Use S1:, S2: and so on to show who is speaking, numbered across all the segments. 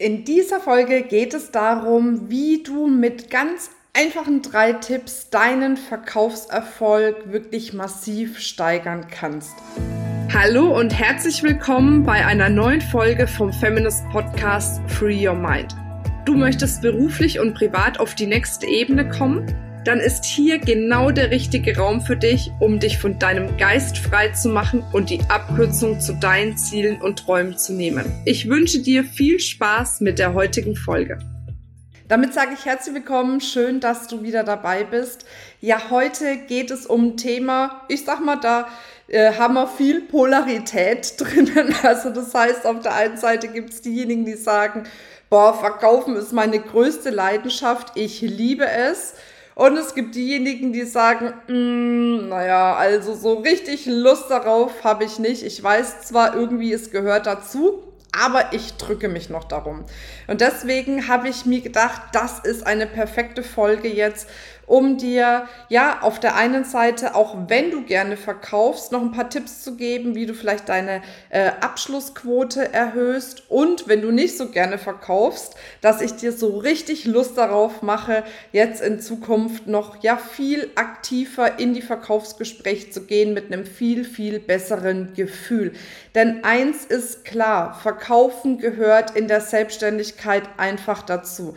S1: In dieser Folge geht es darum, wie du mit ganz einfachen drei Tipps deinen Verkaufserfolg wirklich massiv steigern kannst. Hallo und herzlich willkommen bei einer neuen Folge vom Feminist Podcast Free Your Mind. Du möchtest beruflich und privat auf die nächste Ebene kommen? Dann ist hier genau der richtige Raum für dich, um dich von deinem Geist frei zu machen und die Abkürzung zu deinen Zielen und Träumen zu nehmen. Ich wünsche dir viel Spaß mit der heutigen Folge. Damit sage ich herzlich willkommen, schön, dass du wieder dabei bist. Ja, heute geht es um ein Thema, ich sag mal, da äh, haben wir viel Polarität drinnen. Also das heißt, auf der einen Seite gibt es diejenigen, die sagen, boah, verkaufen ist meine größte Leidenschaft, ich liebe es. Und es gibt diejenigen, die sagen, mm, naja, also so richtig Lust darauf habe ich nicht. Ich weiß zwar irgendwie, es gehört dazu, aber ich drücke mich noch darum. Und deswegen habe ich mir gedacht, das ist eine perfekte Folge jetzt, um dir ja auf der einen Seite, auch wenn du gerne verkaufst, noch ein paar Tipps zu geben, wie du vielleicht deine äh, Abschlussquote erhöhst und wenn du nicht so gerne verkaufst, dass ich dir so richtig Lust darauf mache, jetzt in Zukunft noch ja viel aktiver in die Verkaufsgespräche zu gehen mit einem viel, viel besseren Gefühl. Denn eins ist klar, Verkaufen gehört in der Selbstständigkeit einfach dazu.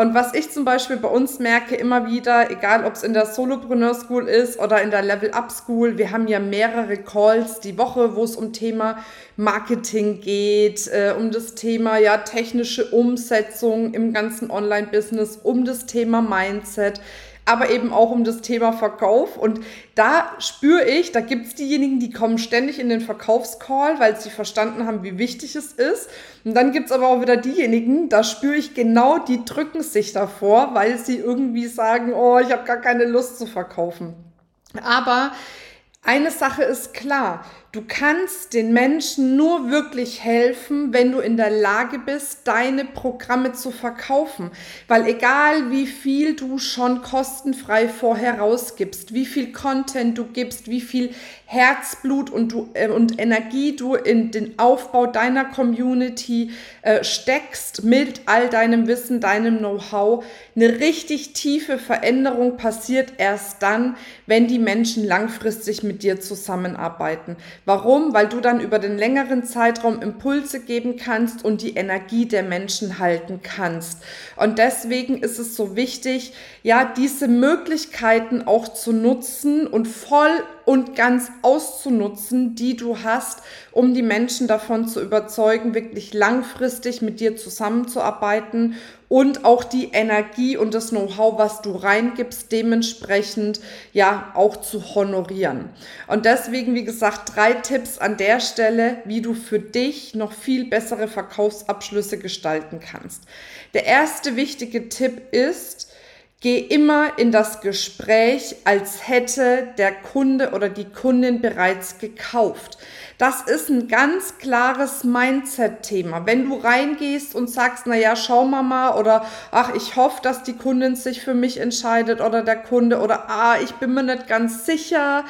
S1: Und was ich zum Beispiel bei uns merke immer wieder, egal ob es in der Solopreneur School ist oder in der Level Up School, wir haben ja mehrere Calls die Woche, wo es um Thema Marketing geht, äh, um das Thema ja technische Umsetzung im ganzen Online-Business, um das Thema Mindset aber eben auch um das Thema Verkauf. Und da spüre ich, da gibt es diejenigen, die kommen ständig in den Verkaufscall, weil sie verstanden haben, wie wichtig es ist. Und dann gibt es aber auch wieder diejenigen, da spüre ich genau, die drücken sich davor, weil sie irgendwie sagen, oh, ich habe gar keine Lust zu verkaufen. Aber eine Sache ist klar, du kannst den Menschen nur wirklich helfen, wenn du in der Lage bist, deine Programme zu verkaufen. Weil egal wie viel du schon kostenfrei vorher rausgibst, wie viel Content du gibst, wie viel Herzblut und, du, äh, und Energie du in den Aufbau deiner Community äh, steckst mit all deinem Wissen, deinem Know-how, eine richtig tiefe Veränderung passiert erst dann, wenn die Menschen langfristig mit dir zusammenarbeiten. Warum? Weil du dann über den längeren Zeitraum Impulse geben kannst und die Energie der Menschen halten kannst. Und deswegen ist es so wichtig, ja, diese Möglichkeiten auch zu nutzen und voll und ganz auszunutzen, die du hast, um die Menschen davon zu überzeugen, wirklich langfristig mit dir zusammenzuarbeiten und auch die Energie und das Know-how, was du reingibst, dementsprechend ja auch zu honorieren. Und deswegen, wie gesagt, drei Tipps an der Stelle, wie du für dich noch viel bessere Verkaufsabschlüsse gestalten kannst. Der erste wichtige Tipp ist, Geh immer in das Gespräch, als hätte der Kunde oder die Kundin bereits gekauft. Das ist ein ganz klares Mindset-Thema. Wenn du reingehst und sagst, na ja, schau mal mal oder ach, ich hoffe, dass die Kundin sich für mich entscheidet oder der Kunde oder ah, ich bin mir nicht ganz sicher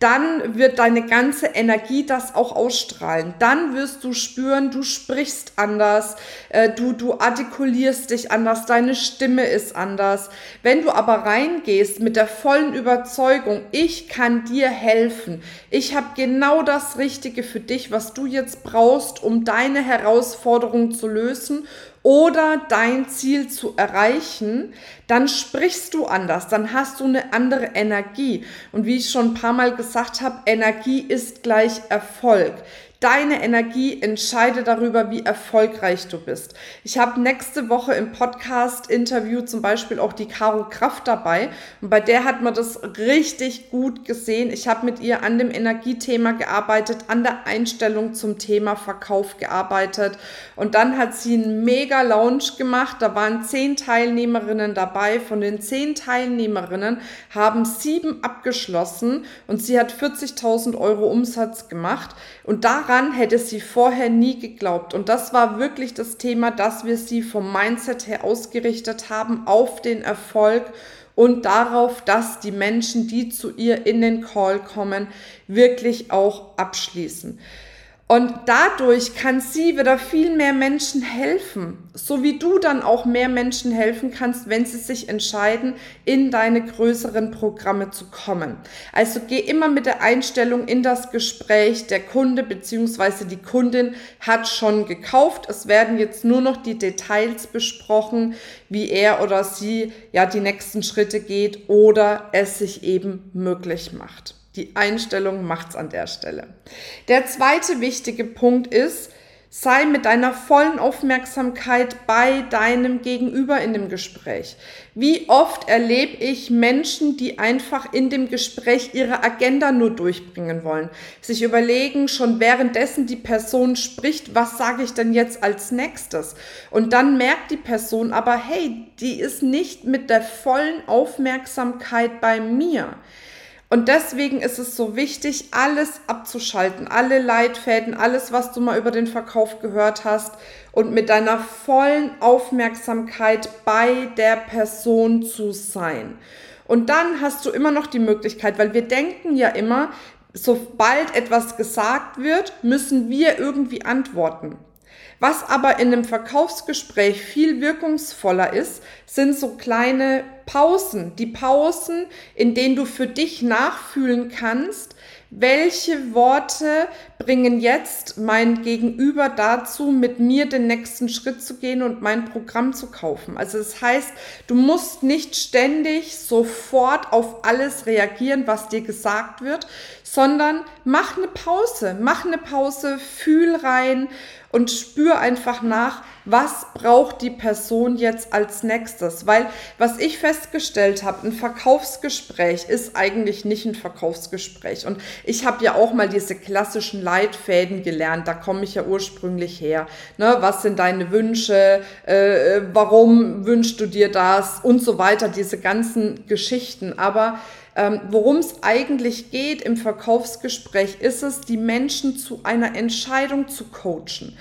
S1: dann wird deine ganze Energie das auch ausstrahlen. Dann wirst du spüren, du sprichst anders, äh, du, du artikulierst dich anders, deine Stimme ist anders. Wenn du aber reingehst mit der vollen Überzeugung, ich kann dir helfen, ich habe genau das Richtige für dich, was du jetzt brauchst, um deine Herausforderung zu lösen oder dein Ziel zu erreichen, dann sprichst du anders, dann hast du eine andere Energie. Und wie ich schon ein paar Mal gesagt habe, Energie ist gleich Erfolg. Deine Energie entscheidet darüber, wie erfolgreich du bist. Ich habe nächste Woche im Podcast-Interview zum Beispiel auch die Caro Kraft dabei. Und bei der hat man das richtig gut gesehen. Ich habe mit ihr an dem Energiethema gearbeitet, an der Einstellung zum Thema Verkauf gearbeitet. Und dann hat sie einen mega Lounge gemacht. Da waren zehn Teilnehmerinnen dabei. Von den zehn Teilnehmerinnen haben sieben abgeschlossen und sie hat 40.000 Euro Umsatz gemacht. Und daran daran hätte sie vorher nie geglaubt. Und das war wirklich das Thema, dass wir sie vom Mindset her ausgerichtet haben auf den Erfolg und darauf, dass die Menschen, die zu ihr in den Call kommen, wirklich auch abschließen. Und dadurch kann sie wieder viel mehr Menschen helfen, so wie du dann auch mehr Menschen helfen kannst, wenn sie sich entscheiden, in deine größeren Programme zu kommen. Also geh immer mit der Einstellung in das Gespräch, der Kunde bzw. die Kundin hat schon gekauft. Es werden jetzt nur noch die Details besprochen, wie er oder sie ja die nächsten Schritte geht oder es sich eben möglich macht. Die Einstellung macht's an der Stelle. Der zweite wichtige Punkt ist, sei mit deiner vollen Aufmerksamkeit bei deinem Gegenüber in dem Gespräch. Wie oft erlebe ich Menschen, die einfach in dem Gespräch ihre Agenda nur durchbringen wollen, sich überlegen, schon währenddessen die Person spricht, was sage ich denn jetzt als nächstes? Und dann merkt die Person aber, hey, die ist nicht mit der vollen Aufmerksamkeit bei mir. Und deswegen ist es so wichtig, alles abzuschalten, alle Leitfäden, alles, was du mal über den Verkauf gehört hast und mit deiner vollen Aufmerksamkeit bei der Person zu sein. Und dann hast du immer noch die Möglichkeit, weil wir denken ja immer, sobald etwas gesagt wird, müssen wir irgendwie antworten. Was aber in einem Verkaufsgespräch viel wirkungsvoller ist, sind so kleine Pausen. Die Pausen, in denen du für dich nachfühlen kannst, welche Worte bringen jetzt mein Gegenüber dazu, mit mir den nächsten Schritt zu gehen und mein Programm zu kaufen. Also das heißt, du musst nicht ständig sofort auf alles reagieren, was dir gesagt wird, sondern mach eine Pause, mach eine Pause, fühl rein und spür einfach nach, was braucht die Person jetzt als nächstes. Weil was ich festgestellt habe, ein Verkaufsgespräch ist eigentlich nicht ein Verkaufsgespräch. Und ich habe ja auch mal diese klassischen Leitfäden gelernt, da komme ich ja ursprünglich her. Ne, was sind deine Wünsche, äh, warum wünschst du dir das und so weiter, diese ganzen Geschichten. Aber ähm, Worum es eigentlich geht im Verkaufsgespräch, ist es, die Menschen zu einer Entscheidung zu coachen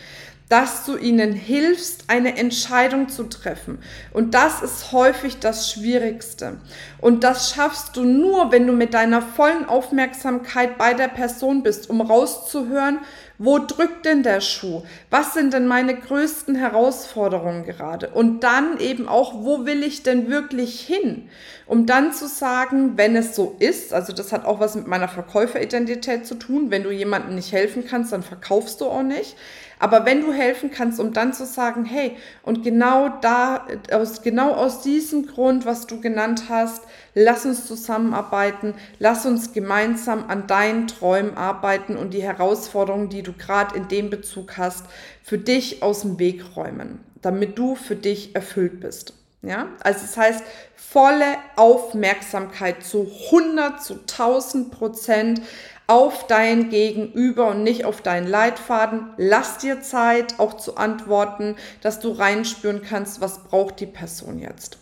S1: dass du ihnen hilfst, eine Entscheidung zu treffen. Und das ist häufig das Schwierigste. Und das schaffst du nur, wenn du mit deiner vollen Aufmerksamkeit bei der Person bist, um rauszuhören, wo drückt denn der Schuh? Was sind denn meine größten Herausforderungen gerade? Und dann eben auch, wo will ich denn wirklich hin? Um dann zu sagen, wenn es so ist, also das hat auch was mit meiner Verkäuferidentität zu tun, wenn du jemandem nicht helfen kannst, dann verkaufst du auch nicht. Aber wenn du helfen kannst, um dann zu sagen, hey, und genau da, aus, genau aus diesem Grund, was du genannt hast, lass uns zusammenarbeiten, lass uns gemeinsam an deinen Träumen arbeiten und die Herausforderungen, die du gerade in dem Bezug hast, für dich aus dem Weg räumen, damit du für dich erfüllt bist. Ja, also das heißt, volle Aufmerksamkeit zu 100, zu 1000 Prozent auf dein Gegenüber und nicht auf deinen Leitfaden. Lass dir Zeit, auch zu antworten, dass du reinspüren kannst, was braucht die Person jetzt.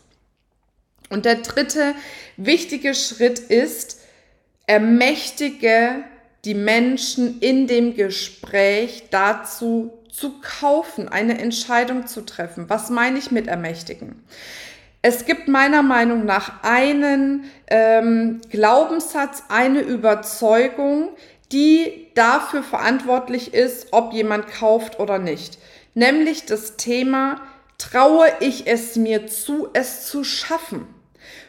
S1: Und der dritte wichtige Schritt ist, ermächtige die Menschen in dem Gespräch dazu zu kaufen, eine Entscheidung zu treffen. Was meine ich mit ermächtigen? Es gibt meiner Meinung nach einen ähm, Glaubenssatz, eine Überzeugung, die dafür verantwortlich ist, ob jemand kauft oder nicht. Nämlich das Thema, traue ich es mir zu, es zu schaffen?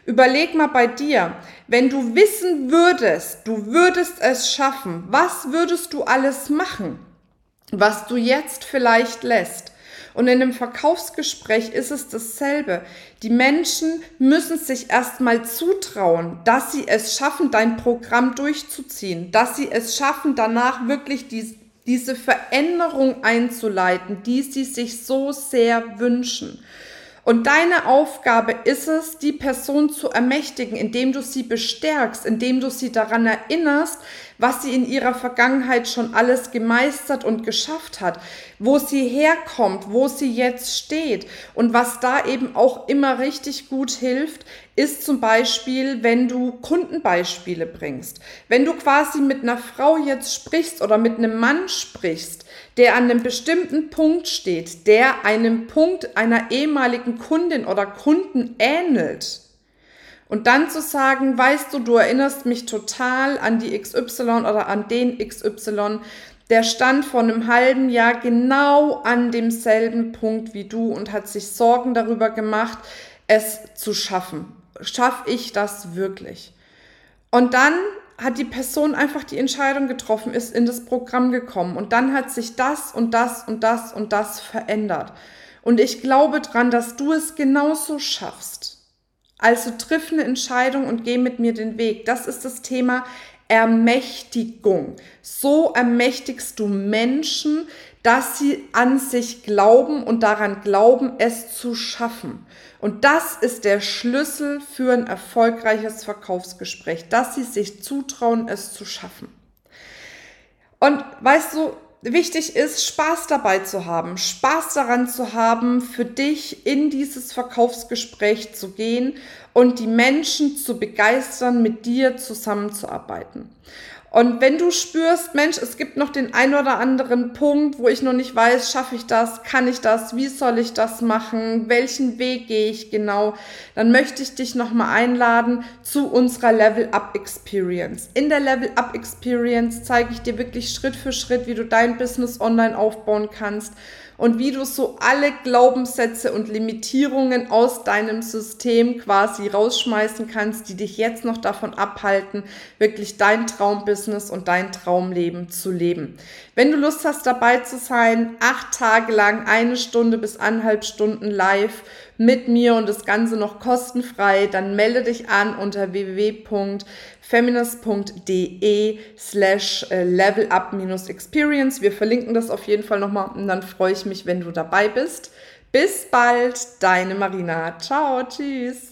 S1: Überleg mal bei dir, wenn du wissen würdest, du würdest es schaffen, was würdest du alles machen, was du jetzt vielleicht lässt? Und in einem Verkaufsgespräch ist es dasselbe. Die Menschen müssen sich erstmal zutrauen, dass sie es schaffen, dein Programm durchzuziehen, dass sie es schaffen, danach wirklich die, diese Veränderung einzuleiten, die sie sich so sehr wünschen. Und deine Aufgabe ist es, die Person zu ermächtigen, indem du sie bestärkst, indem du sie daran erinnerst, was sie in ihrer Vergangenheit schon alles gemeistert und geschafft hat, wo sie herkommt, wo sie jetzt steht. Und was da eben auch immer richtig gut hilft, ist zum Beispiel, wenn du Kundenbeispiele bringst. Wenn du quasi mit einer Frau jetzt sprichst oder mit einem Mann sprichst, der an einem bestimmten Punkt steht, der einem Punkt einer ehemaligen Kundin oder Kunden ähnelt, und dann zu sagen, weißt du, du erinnerst mich total an die XY oder an den XY, der stand vor einem halben Jahr genau an demselben Punkt wie du und hat sich Sorgen darüber gemacht, es zu schaffen. Schaffe ich das wirklich? Und dann hat die Person einfach die Entscheidung getroffen, ist in das Programm gekommen und dann hat sich das und das und das und das verändert. Und ich glaube dran, dass du es genauso schaffst. Also triff eine Entscheidung und geh mit mir den Weg. Das ist das Thema Ermächtigung. So ermächtigst du Menschen, dass sie an sich glauben und daran glauben, es zu schaffen. Und das ist der Schlüssel für ein erfolgreiches Verkaufsgespräch, dass sie sich zutrauen, es zu schaffen. Und weißt du, wichtig ist, Spaß dabei zu haben, Spaß daran zu haben, für dich in dieses Verkaufsgespräch zu gehen und die Menschen zu begeistern, mit dir zusammenzuarbeiten. Und wenn du spürst, Mensch, es gibt noch den ein oder anderen Punkt, wo ich noch nicht weiß, schaffe ich das, kann ich das, wie soll ich das machen, welchen Weg gehe ich genau, dann möchte ich dich nochmal einladen zu unserer Level Up Experience. In der Level Up Experience zeige ich dir wirklich Schritt für Schritt, wie du dein Business online aufbauen kannst und wie du so alle Glaubenssätze und Limitierungen aus deinem System quasi rausschmeißen kannst, die dich jetzt noch davon abhalten, wirklich dein Traumbusiness und dein Traumleben zu leben. Wenn du Lust hast, dabei zu sein, acht Tage lang, eine Stunde bis anderthalb Stunden live mit mir und das Ganze noch kostenfrei, dann melde dich an unter www.feminist.de slash äh, levelup-experience. Wir verlinken das auf jeden Fall nochmal und dann freue ich mich, wenn du dabei bist. Bis bald, deine Marina. Ciao, tschüss.